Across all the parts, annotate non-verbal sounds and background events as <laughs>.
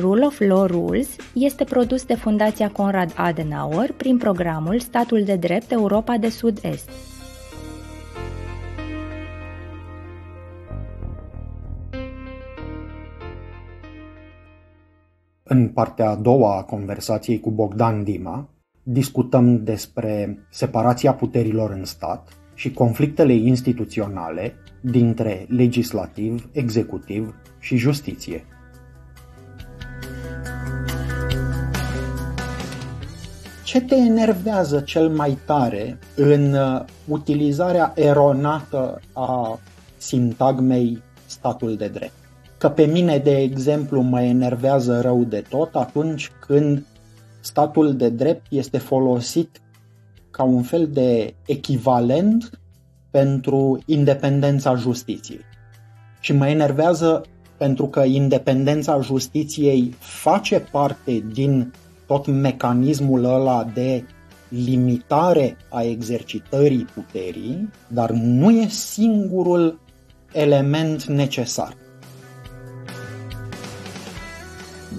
Rule of Law Rules este produs de Fundația Conrad Adenauer prin programul Statul de Drept Europa de Sud-Est. În partea a doua a conversației cu Bogdan Dima, discutăm despre separația puterilor în stat și conflictele instituționale dintre legislativ, executiv și justiție. Ce te enervează cel mai tare în uh, utilizarea eronată a sintagmei statul de drept? Că pe mine, de exemplu, mă enervează rău de tot atunci când statul de drept este folosit ca un fel de echivalent pentru independența justiției. Și mă enervează pentru că independența justiției face parte din tot mecanismul ăla de limitare a exercitării puterii, dar nu e singurul element necesar.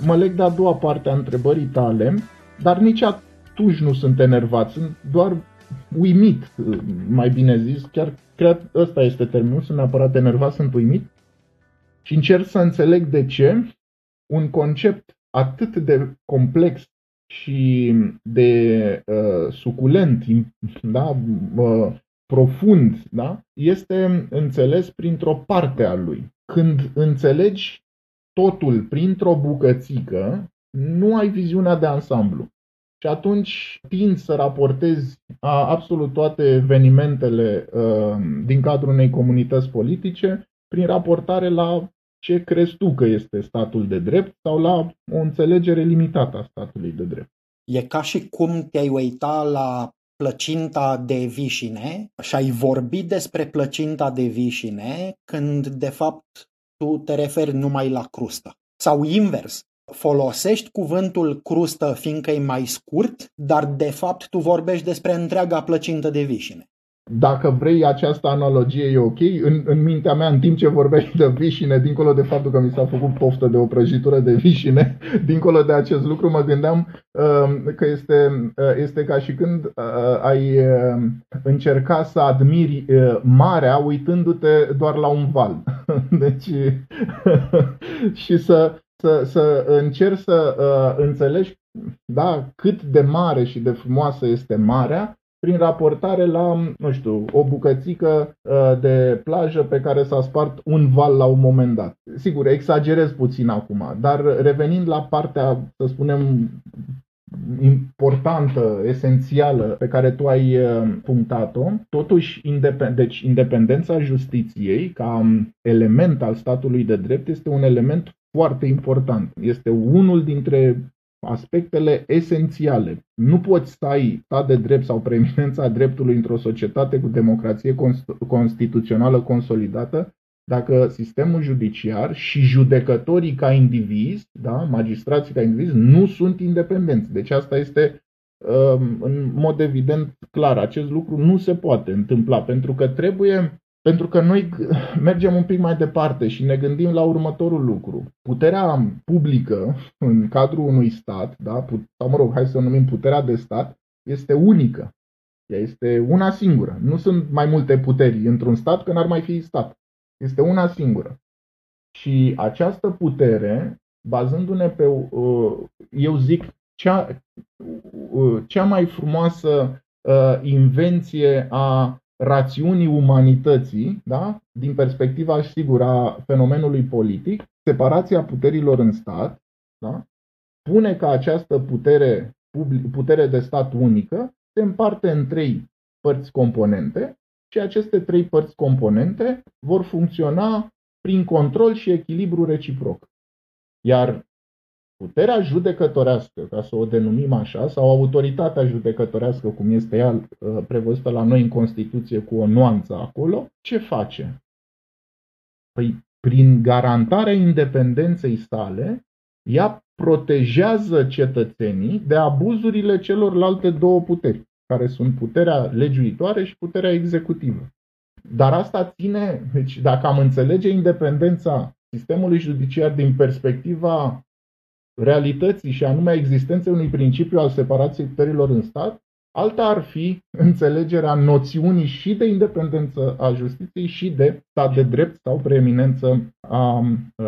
Mă leg de a doua parte a întrebării tale, dar nici atunci nu sunt enervat, sunt doar uimit, mai bine zis, chiar cred ăsta este termenul, sunt neapărat enervat, sunt uimit și încerc să înțeleg de ce un concept atât de complex și de uh, suculent, da, uh, profund, da, este înțeles printr-o parte a lui. Când înțelegi totul printr-o bucățică, nu ai viziunea de ansamblu. Și atunci tind să raportezi a absolut toate evenimentele uh, din cadrul unei comunități politice prin raportare la ce crezi tu că este statul de drept sau la o înțelegere limitată a statului de drept. E ca și cum te-ai uita la plăcinta de vișine și ai vorbit despre plăcinta de vișine când de fapt tu te referi numai la crustă. Sau invers, folosești cuvântul crustă fiindcă e mai scurt, dar de fapt tu vorbești despre întreaga plăcintă de vișine. Dacă vrei această analogie e ok. În, în mintea mea, în timp ce vorbești de vișine, dincolo de faptul că mi s-a făcut poftă de o prăjitură de vișine, <laughs> dincolo de acest lucru, mă gândeam uh, că este, uh, este ca și când uh, ai uh, încerca să admiri uh, marea uitându-te doar la un val. <laughs> deci, <laughs> și să, să, să încerci să uh, înțelegi da, cât de mare și de frumoasă este marea prin raportare la, nu știu, o bucățică uh, de plajă pe care s-a spart un val la un moment dat. Sigur, exagerez puțin acum, dar revenind la partea, să spunem, importantă, esențială pe care tu ai uh, punctat-o, totuși independ- deci independența justiției ca element al statului de drept este un element foarte important. Este unul dintre aspectele esențiale. Nu poți să ai stat de drept sau preeminența dreptului într-o societate cu democrație constituțională consolidată dacă sistemul judiciar și judecătorii ca indivizi, da, magistrații ca indivizi, nu sunt independenți. Deci asta este um, în mod evident clar. Acest lucru nu se poate întâmpla pentru că trebuie pentru că noi mergem un pic mai departe și ne gândim la următorul lucru. Puterea publică în cadrul unui stat, da, sau mă rog, hai să o numim puterea de stat, este unică. Ea este una singură. Nu sunt mai multe puteri într-un stat, că n-ar mai fi stat. Este una singură. Și această putere, bazându-ne pe, uh, eu zic, cea, uh, cea mai frumoasă uh, invenție a rațiunii umanității, da? din perspectiva, sigur, a fenomenului politic, separația puterilor în stat, da? pune ca această putere, putere de stat unică se împarte în trei părți componente și aceste trei părți componente vor funcționa prin control și echilibru reciproc. Iar puterea judecătorească, ca să o denumim așa, sau autoritatea judecătorească, cum este ea uh, prevăzută la noi în Constituție cu o nuanță acolo, ce face? Păi, prin garantarea independenței sale, ea protejează cetățenii de abuzurile celorlalte două puteri, care sunt puterea legiuitoare și puterea executivă. Dar asta ține, deci dacă am înțelege independența sistemului judiciar din perspectiva realității și anume existenței unui principiu al separației puterilor în stat, alta ar fi înțelegerea noțiunii și de independență a justiției și de stat de drept sau preeminență a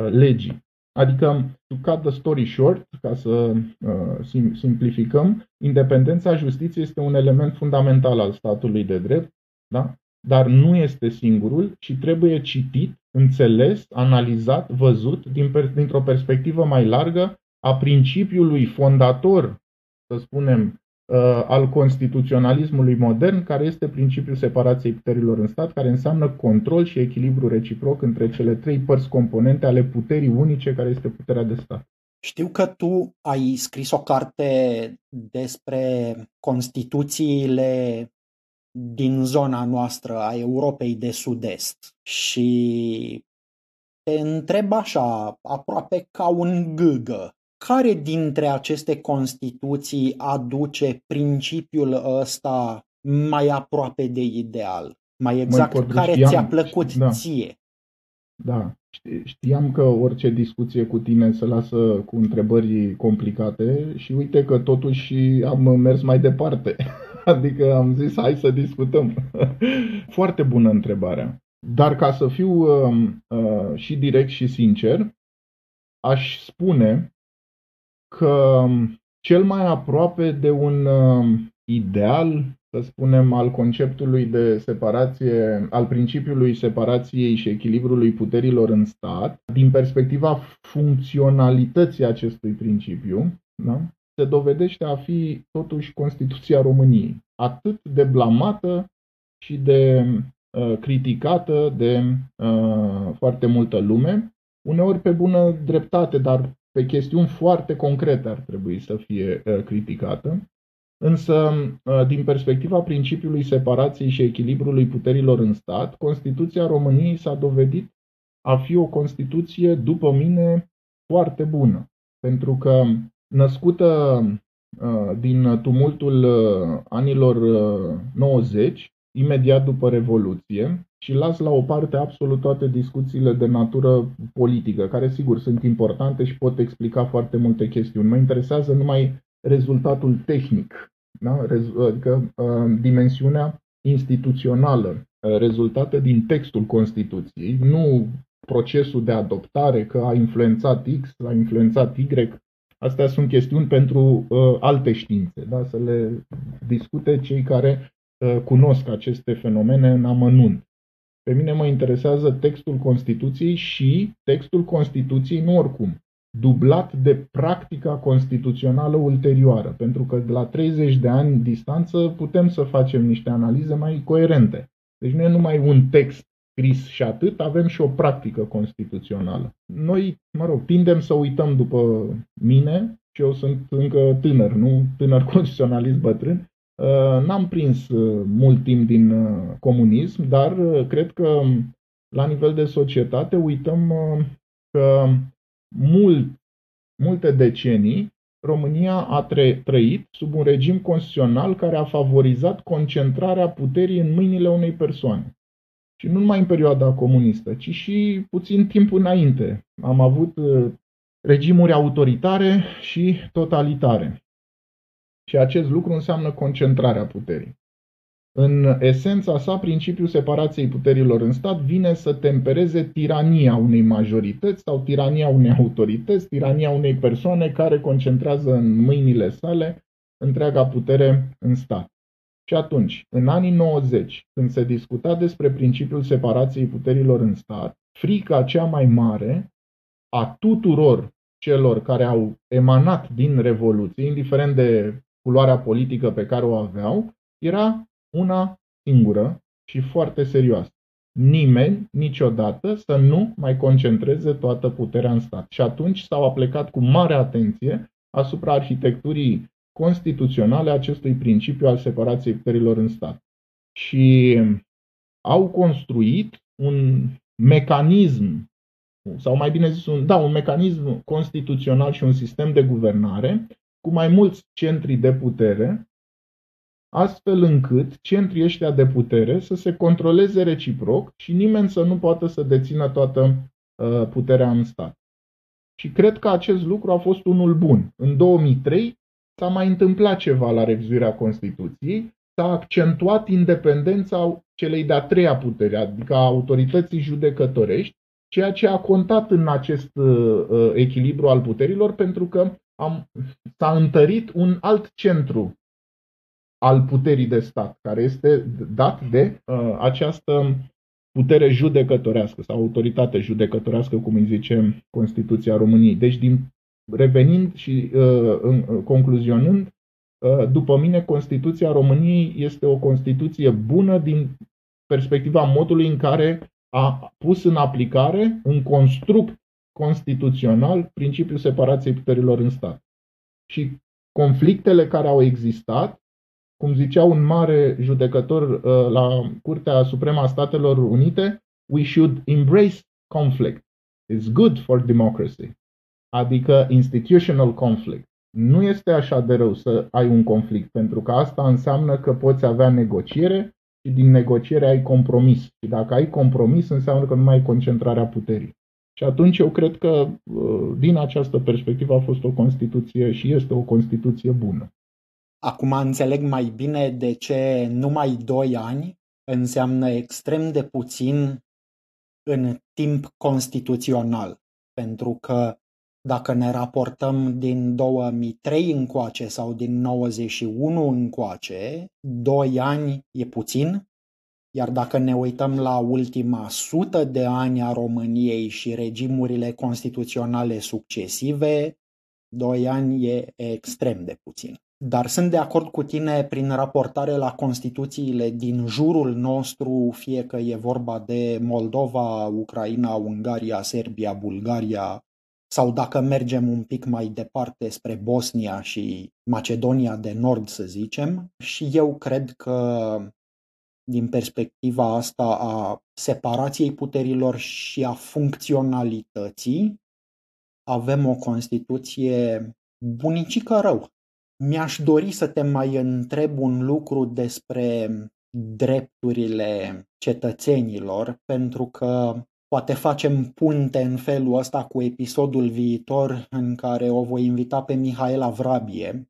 legii. Adică, to cut the story short, ca să uh, simplificăm, independența justiției este un element fundamental al statului de drept, da? dar nu este singurul și trebuie citit, înțeles, analizat, văzut din, dintr-o perspectivă mai largă a principiului fondator, să spunem, uh, al constituționalismului modern, care este principiul separației puterilor în stat, care înseamnă control și echilibru reciproc între cele trei părți componente ale puterii unice, care este puterea de stat. Știu că tu ai scris o carte despre Constituțiile din zona noastră a Europei de Sud-Est și te întreb așa, aproape ca un gâgă, care dintre aceste constituții aduce principiul ăsta mai aproape de ideal? Mai exact, Măi, care știam, ți-a plăcut da. ție? Da, știam că orice discuție cu tine se lasă cu întrebări complicate și uite că totuși am mers mai departe. <laughs> Adică am zis, hai să discutăm. <laughs> Foarte bună întrebarea. Dar ca să fiu uh, uh, și direct și sincer, aș spune că cel mai aproape de un uh, ideal, să spunem, al conceptului de separație, al principiului separației și echilibrului puterilor în stat, din perspectiva funcționalității acestui principiu, da? se dovedește a fi totuși Constituția României, atât de blamată și de uh, criticată de uh, foarte multă lume, uneori pe bună dreptate, dar pe chestiuni foarte concrete ar trebui să fie uh, criticată. Însă, uh, din perspectiva principiului separației și echilibrului puterilor în stat, Constituția României s-a dovedit a fi o Constituție, după mine, foarte bună. Pentru că născută uh, din tumultul uh, anilor 90, uh, imediat după Revoluție, și las la o parte absolut toate discuțiile de natură politică, care sigur sunt importante și pot explica foarte multe chestiuni. Mă interesează numai rezultatul tehnic, da? adică dimensiunea instituțională rezultată din textul Constituției, nu procesul de adoptare, că a influențat X, a influențat Y, Astea sunt chestiuni pentru uh, alte științe, da? să le discute cei care uh, cunosc aceste fenomene în amănunt. Pe mine mă interesează textul Constituției și textul Constituției nu oricum, dublat de practica constituțională ulterioară, pentru că de la 30 de ani distanță putem să facem niște analize mai coerente. Deci nu e numai un text scris și atât, avem și o practică constituțională. Noi, mă rog, tindem să uităm după mine și eu sunt încă tânăr, nu tânăr <laughs> constituționalist bătrân. Uh, n-am prins uh, mult timp din uh, comunism, dar cred că la nivel de societate uităm că mult, multe decenii România a trăit sub un regim constituțional care a favorizat concentrarea puterii în mâinile unei persoane. Și nu numai în perioada comunistă, ci și puțin timp înainte. Am avut uh, regimuri autoritare și totalitare. Și acest lucru înseamnă concentrarea puterii. În esența sa, principiul separației puterilor în stat vine să tempereze tirania unei majorități sau tirania unei autorități, tirania unei persoane care concentrează în mâinile sale întreaga putere în stat. Și atunci, în anii 90, când se discuta despre principiul separației puterilor în stat, frica cea mai mare a tuturor celor care au emanat din Revoluție, indiferent de culoarea politică pe care o aveau, era una singură și foarte serioasă. nimeni niciodată să nu mai concentreze toată puterea în stat. Și atunci s-au aplicat cu mare atenție asupra arhitecturii constituționale acestui principiu al separației puterilor în stat. Și au construit un mecanism, sau mai bine zis, un, da, un mecanism constituțional și un sistem de guvernare cu mai mulți centri de putere, astfel încât centrii ăștia de putere să se controleze reciproc și nimeni să nu poată să dețină toată uh, puterea în stat. Și cred că acest lucru a fost unul bun. În 2003 s-a mai întâmplat ceva la revizuirea Constituției, s-a accentuat independența celei de-a treia putere, adică a autorității judecătorești, ceea ce a contat în acest uh, uh, echilibru al puterilor, pentru că am, s-a întărit un alt centru al puterii de stat, care este dat de uh, această putere judecătorească sau autoritate judecătorească, cum îi zice Constituția României. Deci, din, revenind și uh, în, uh, concluzionând, uh, după mine, Constituția României este o Constituție bună din perspectiva modului în care a pus în aplicare un construct constituțional principiul separației puterilor în stat. Și conflictele care au existat, cum zicea un mare judecător uh, la Curtea Supremă a Statelor Unite, we should embrace conflict. It's good for democracy. Adică institutional conflict. Nu este așa de rău să ai un conflict, pentru că asta înseamnă că poți avea negociere și din negociere ai compromis. Și dacă ai compromis, înseamnă că nu mai ai concentrarea puterii. Și atunci eu cred că uh, din această perspectivă a fost o Constituție și este o Constituție bună. Acum înțeleg mai bine de ce numai 2 ani înseamnă extrem de puțin în timp constituțional. Pentru că dacă ne raportăm din 2003 încoace sau din 91 încoace, 2 ani e puțin, iar dacă ne uităm la ultima sută de ani a României și regimurile constituționale succesive, 2 ani e extrem de puțin. Dar sunt de acord cu tine prin raportare la Constituțiile din jurul nostru, fie că e vorba de Moldova, Ucraina, Ungaria, Serbia, Bulgaria, sau dacă mergem un pic mai departe spre Bosnia și Macedonia de Nord, să zicem, și eu cred că din perspectiva asta a separației puterilor și a funcționalității, avem o Constituție bunicică rău. Mi-aș dori să te mai întreb un lucru despre drepturile cetățenilor, pentru că Poate facem punte în felul ăsta cu episodul viitor în care o voi invita pe Mihaela Vrabie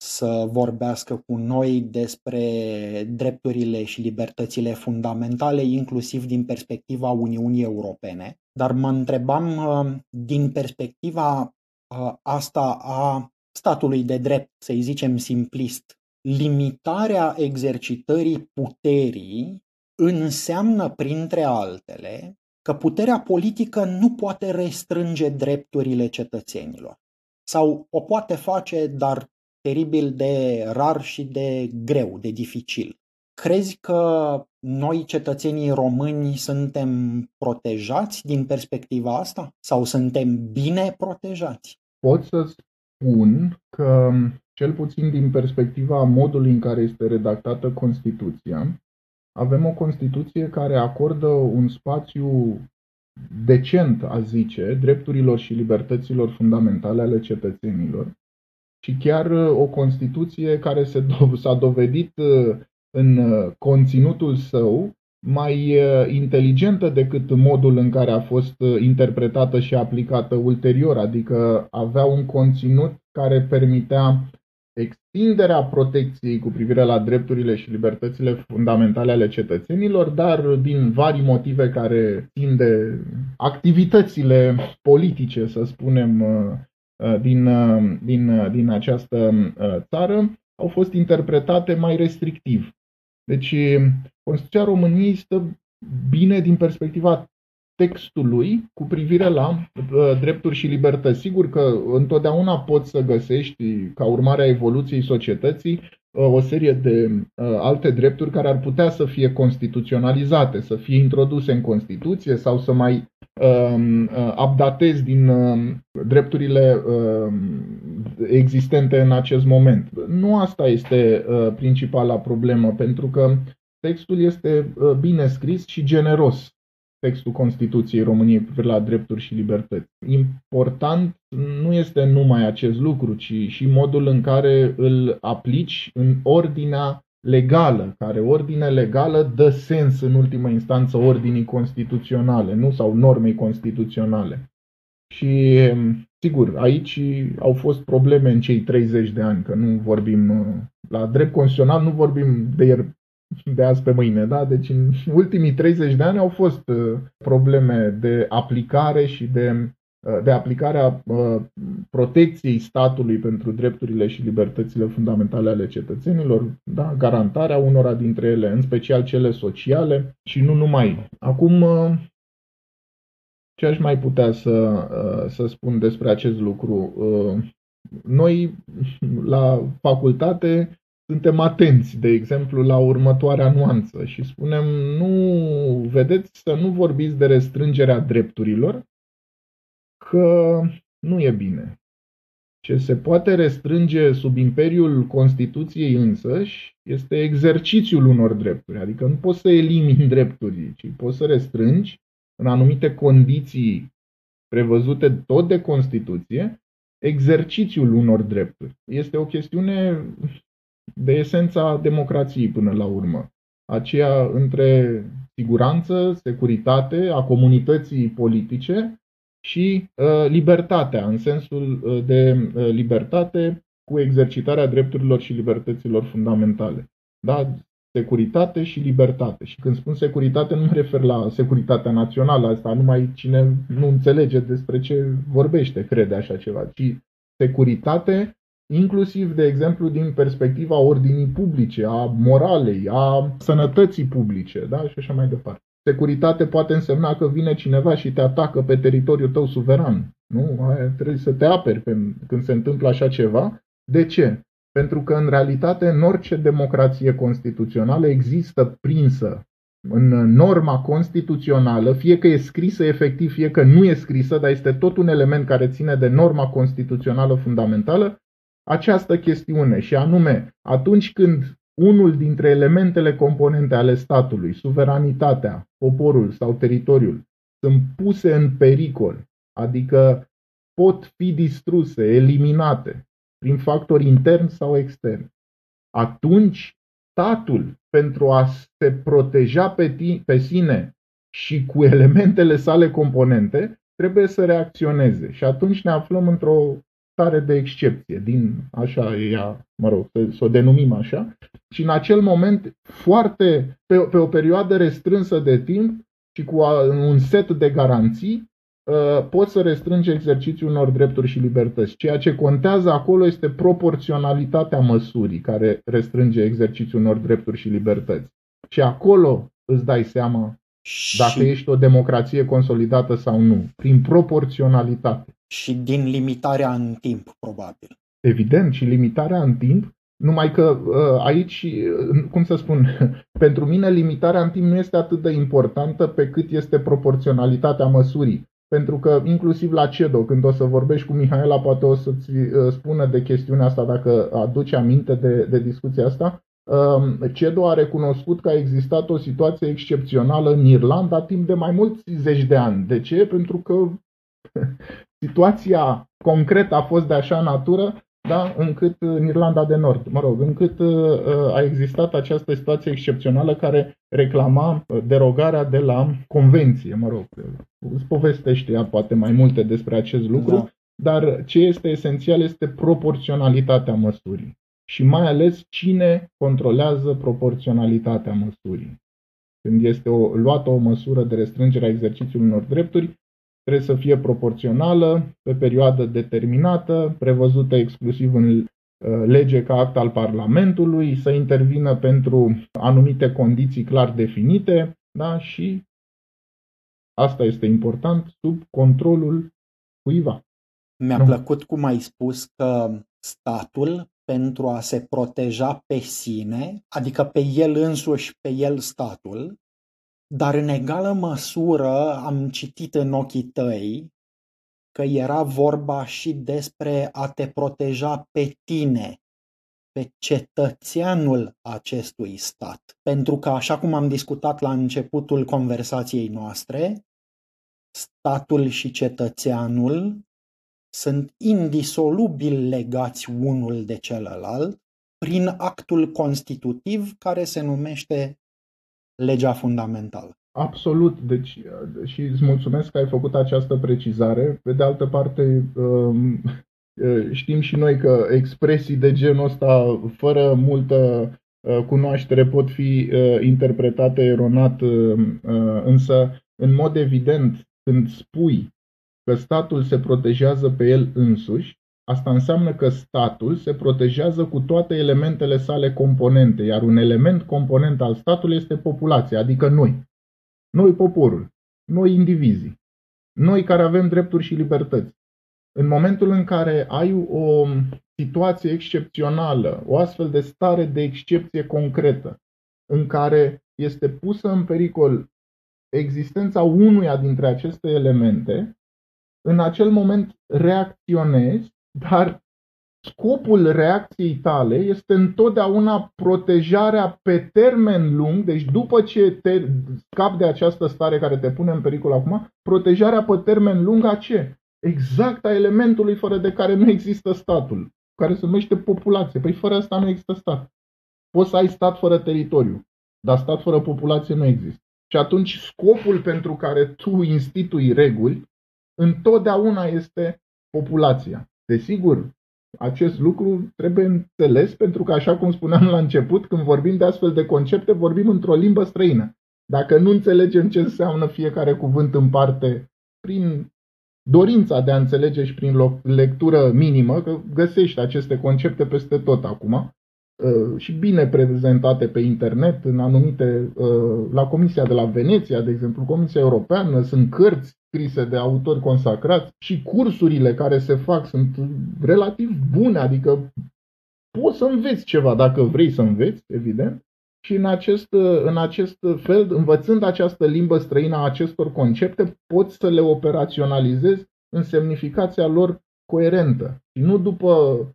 să vorbească cu noi despre drepturile și libertățile fundamentale, inclusiv din perspectiva Uniunii Europene. Dar mă întrebam uh, din perspectiva uh, asta a statului de drept, să-i zicem simplist, limitarea exercitării puterii înseamnă, printre altele, că puterea politică nu poate restrânge drepturile cetățenilor. Sau o poate face, dar teribil de rar și de greu, de dificil. Crezi că noi, cetățenii români, suntem protejați din perspectiva asta? Sau suntem bine protejați? Pot să spun că, cel puțin din perspectiva modului în care este redactată Constituția, avem o Constituție care acordă un spațiu decent, a zice, drepturilor și libertăților fundamentale ale cetățenilor și chiar uh, o Constituție care se do- s-a dovedit uh, în uh, conținutul său mai inteligentă decât modul în care a fost interpretată și aplicată ulterior, adică avea un conținut care permitea extinderea protecției cu privire la drepturile și libertățile fundamentale ale cetățenilor, dar din vari motive care țin de activitățile politice, să spunem, uh, uh, din, uh, din, din această țară, au fost interpretate mai restrictiv. Deci, Constituția României stă bine din perspectiva textului cu privire la uh, drepturi și libertăți. Sigur că întotdeauna poți să găsești, ca urmare a evoluției societății, uh, o serie de uh, alte drepturi care ar putea să fie constituționalizate, să fie introduse în Constituție sau să mai um, uh, updatezi din uh, drepturile uh, existente în acest moment. Nu asta este uh, principala problemă, pentru că textul este uh, bine scris și generos textul Constituției României cu la drepturi și libertăți. Important nu este numai acest lucru, ci și modul în care îl aplici în ordinea legală, care ordine legală dă sens în ultimă instanță ordinii constituționale, nu sau normei constituționale. Și sigur, aici au fost probleme în cei 30 de ani, că nu vorbim la drept constituțional, nu vorbim de ieri de azi pe mâine. Da? Deci în ultimii 30 de ani au fost uh, probleme de aplicare și de, uh, de aplicarea uh, protecției statului pentru drepturile și libertățile fundamentale ale cetățenilor, da? garantarea unora dintre ele, în special cele sociale și nu numai. Acum, ce aș mai putea să, să spun despre acest lucru? Noi, la facultate, suntem atenți, de exemplu, la următoarea nuanță și spunem, nu, vedeți, să nu vorbiți de restrângerea drepturilor, că nu e bine. Ce se poate restrânge sub imperiul Constituției însăși este exercițiul unor drepturi, adică nu poți să elimini <laughs> drepturi, ci poți să restrângi în anumite condiții prevăzute tot de Constituție exercițiul unor drepturi. Este o chestiune de esența democrației până la urmă. Aceea între siguranță, securitate a comunității politice și uh, libertatea, în sensul uh, de uh, libertate cu exercitarea drepturilor și libertăților fundamentale. Da? Securitate și libertate. Și când spun securitate, nu mă refer la securitatea națională, asta numai cine nu înțelege despre ce vorbește crede așa ceva, ci securitate inclusiv, de exemplu, din perspectiva ordinii publice, a moralei, a sănătății publice da? și așa mai departe. Securitate poate însemna că vine cineva și te atacă pe teritoriul tău suveran. Nu? Aia trebuie să te aperi când se întâmplă așa ceva. De ce? Pentru că, în realitate, în orice democrație constituțională există prinsă în norma constituțională, fie că e scrisă efectiv, fie că nu e scrisă, dar este tot un element care ține de norma constituțională fundamentală, această chestiune și anume atunci când unul dintre elementele componente ale statului, suveranitatea, poporul sau teritoriul, sunt puse în pericol, adică pot fi distruse, eliminate prin factori interni sau externi, atunci statul, pentru a se proteja pe, tine, pe sine și cu elementele sale componente, trebuie să reacționeze. Și atunci ne aflăm într-o stare de excepție, din așa e ea, mă rog, să, să o denumim așa, și în acel moment, foarte, pe, pe o perioadă restrânsă de timp și cu un set de garanții, uh, poți să restrângi exercițiul unor drepturi și libertăți. Ceea ce contează acolo este proporționalitatea măsurii care restrânge exercițiul unor drepturi și libertăți. Și acolo îți dai seama dacă ești o democrație consolidată sau nu, prin proporționalitate și din limitarea în timp, probabil. Evident, și limitarea în timp, numai că uh, aici, uh, cum să spun, <laughs> pentru mine limitarea în timp nu este atât de importantă pe cât este proporționalitatea măsurii. Pentru că inclusiv la CEDO, când o să vorbești cu Mihaela, poate o să-ți uh, spună de chestiunea asta, dacă aduce aminte de, de discuția asta, um, CEDO a recunoscut că a existat o situație excepțională în Irlanda timp de mai mulți zeci de ani. De ce? Pentru că <laughs> situația concretă a fost de așa natură da, încât în Irlanda de Nord, mă rog, încât uh, a existat această situație excepțională care reclama uh, derogarea de la convenție, mă rog, îți povestește ea poate mai multe despre acest lucru, da. dar ce este esențial este proporționalitatea măsurii și mai ales cine controlează proporționalitatea măsurii. Când este o, luată o măsură de restrângere a exercițiului unor drepturi, trebuie să fie proporțională, pe perioadă determinată, prevăzută exclusiv în uh, lege ca act al Parlamentului, să intervină pentru anumite condiții clar definite da? și Asta este important, sub controlul cuiva. Mi-a nu. plăcut cum ai spus că statul, pentru a se proteja pe sine, adică pe el însuși, pe el statul, dar în egală măsură am citit în ochii tăi că era vorba și despre a te proteja pe tine, pe cetățeanul acestui stat. Pentru că, așa cum am discutat la începutul conversației noastre, statul și cetățeanul sunt indisolubil legați unul de celălalt prin actul constitutiv care se numește legea fundamentală. Absolut, deci și îți mulțumesc că ai făcut această precizare. Pe de altă parte, um, știm și noi că expresii de genul ăsta, fără multă uh, cunoaștere, pot fi uh, interpretate eronat, uh, însă, în mod evident, când spui că statul se protejează pe el însuși, asta înseamnă că statul se protejează cu toate elementele sale componente, iar un element component al statului este populația, adică noi. Noi poporul, noi indivizii, noi care avem drepturi și libertăți. În momentul în care ai o situație excepțională, o astfel de stare de excepție concretă, în care este pusă în pericol existența unuia dintre aceste elemente, în acel moment reacționezi, dar scopul reacției tale este întotdeauna protejarea pe termen lung, deci după ce te scapi de această stare care te pune în pericol acum, protejarea pe termen lung a ce? Exact a elementului fără de care nu există statul, care se numește populație. Păi fără asta nu există stat. Poți să ai stat fără teritoriu, dar stat fără populație nu există. Și atunci scopul pentru care tu institui reguli întotdeauna este populația. Desigur, acest lucru trebuie înțeles pentru că, așa cum spuneam la început, când vorbim de astfel de concepte, vorbim într-o limbă străină. Dacă nu înțelegem ce înseamnă fiecare cuvânt în parte prin dorința de a înțelege și prin lectură minimă, că găsești aceste concepte peste tot acum, Uh, și bine prezentate pe internet în anumite, uh, la Comisia de la Veneția, de exemplu, Comisia Europeană, sunt cărți scrise de autori consacrați și cursurile care se fac sunt relativ bune, adică poți să înveți ceva dacă vrei să înveți, evident, și în acest, în acest fel, învățând această limbă străină a acestor concepte, poți să le operaționalizezi în semnificația lor coerentă. Și nu după Uh,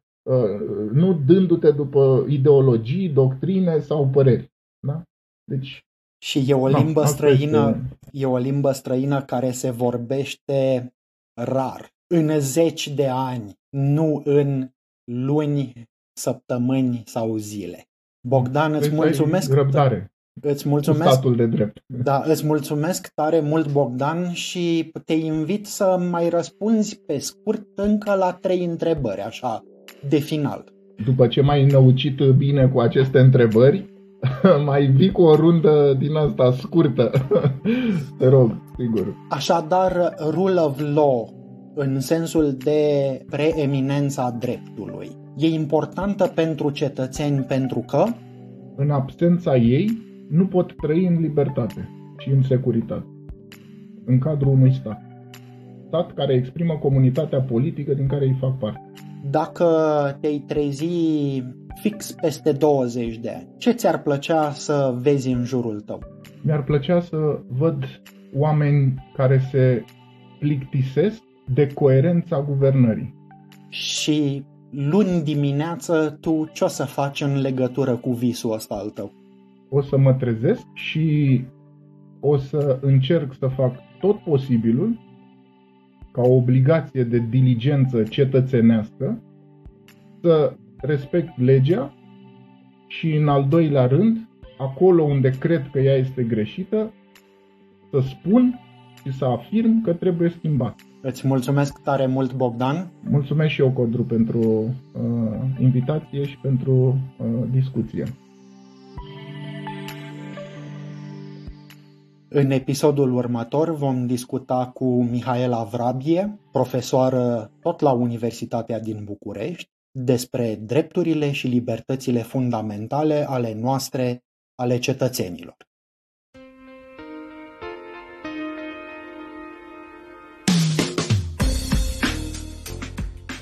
nu dându-te după ideologii, doctrine sau păreri. Da? Deci, și e o limbă da, străină, este... e o limbă străină care se vorbește rar, în zeci de ani, nu în luni, săptămâni sau zile. Bogdan, îți mulțumesc. Răbdare. Îți mulțumesc. Statul de drept. Da, îți mulțumesc tare mult, Bogdan, și te invit să mai răspunzi pe scurt încă la trei întrebări, așa, de final. După ce m-ai năucit bine cu aceste întrebări, <laughs> mai vii cu o rundă din asta scurtă. <laughs> Te rog, sigur. Așadar, rule of law, în sensul de preeminența dreptului, e importantă pentru cetățeni pentru că? În absența ei, nu pot trăi în libertate și în securitate, în cadrul unui stat. Stat care exprimă comunitatea politică din care îi fac parte. Dacă te-ai trezi fix peste 20 de ani, ce ți-ar plăcea să vezi în jurul tău? Mi-ar plăcea să văd oameni care se plictisesc de coerența guvernării. Și luni dimineață tu ce o să faci în legătură cu visul ăsta al tău? O să mă trezesc și o să încerc să fac tot posibilul ca o obligație de diligență cetățenească să respect legea și în al doilea rând, acolo unde cred că ea este greșită, să spun și să afirm că trebuie schimbat. Îți mulțumesc tare mult, Bogdan. Mulțumesc și eu, Codru, pentru uh, invitație și pentru uh, discuție. În episodul următor vom discuta cu Mihaela Vrabie, profesoară tot la Universitatea din București, despre drepturile și libertățile fundamentale ale noastre, ale cetățenilor.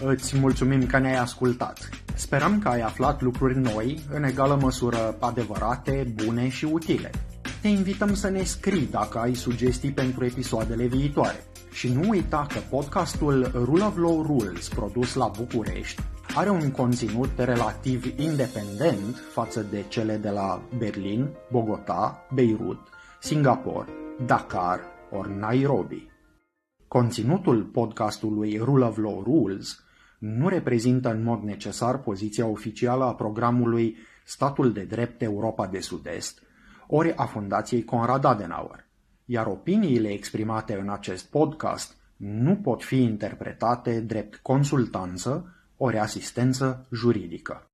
Îți mulțumim că ne-ai ascultat. Sperăm că ai aflat lucruri noi, în egală măsură adevărate, bune și utile. Te invităm să ne scrii dacă ai sugestii pentru episoadele viitoare. Și nu uita că podcastul Rule of Law Rules, produs la București, are un conținut relativ independent față de cele de la Berlin, Bogota, Beirut, Singapore, Dakar ori Nairobi. Conținutul podcastului Rule of Law Rules nu reprezintă în mod necesar poziția oficială a programului Statul de Drept Europa de Sud-Est, ori a Fundației Conrad Adenauer, iar opiniile exprimate în acest podcast nu pot fi interpretate drept consultanță ori asistență juridică.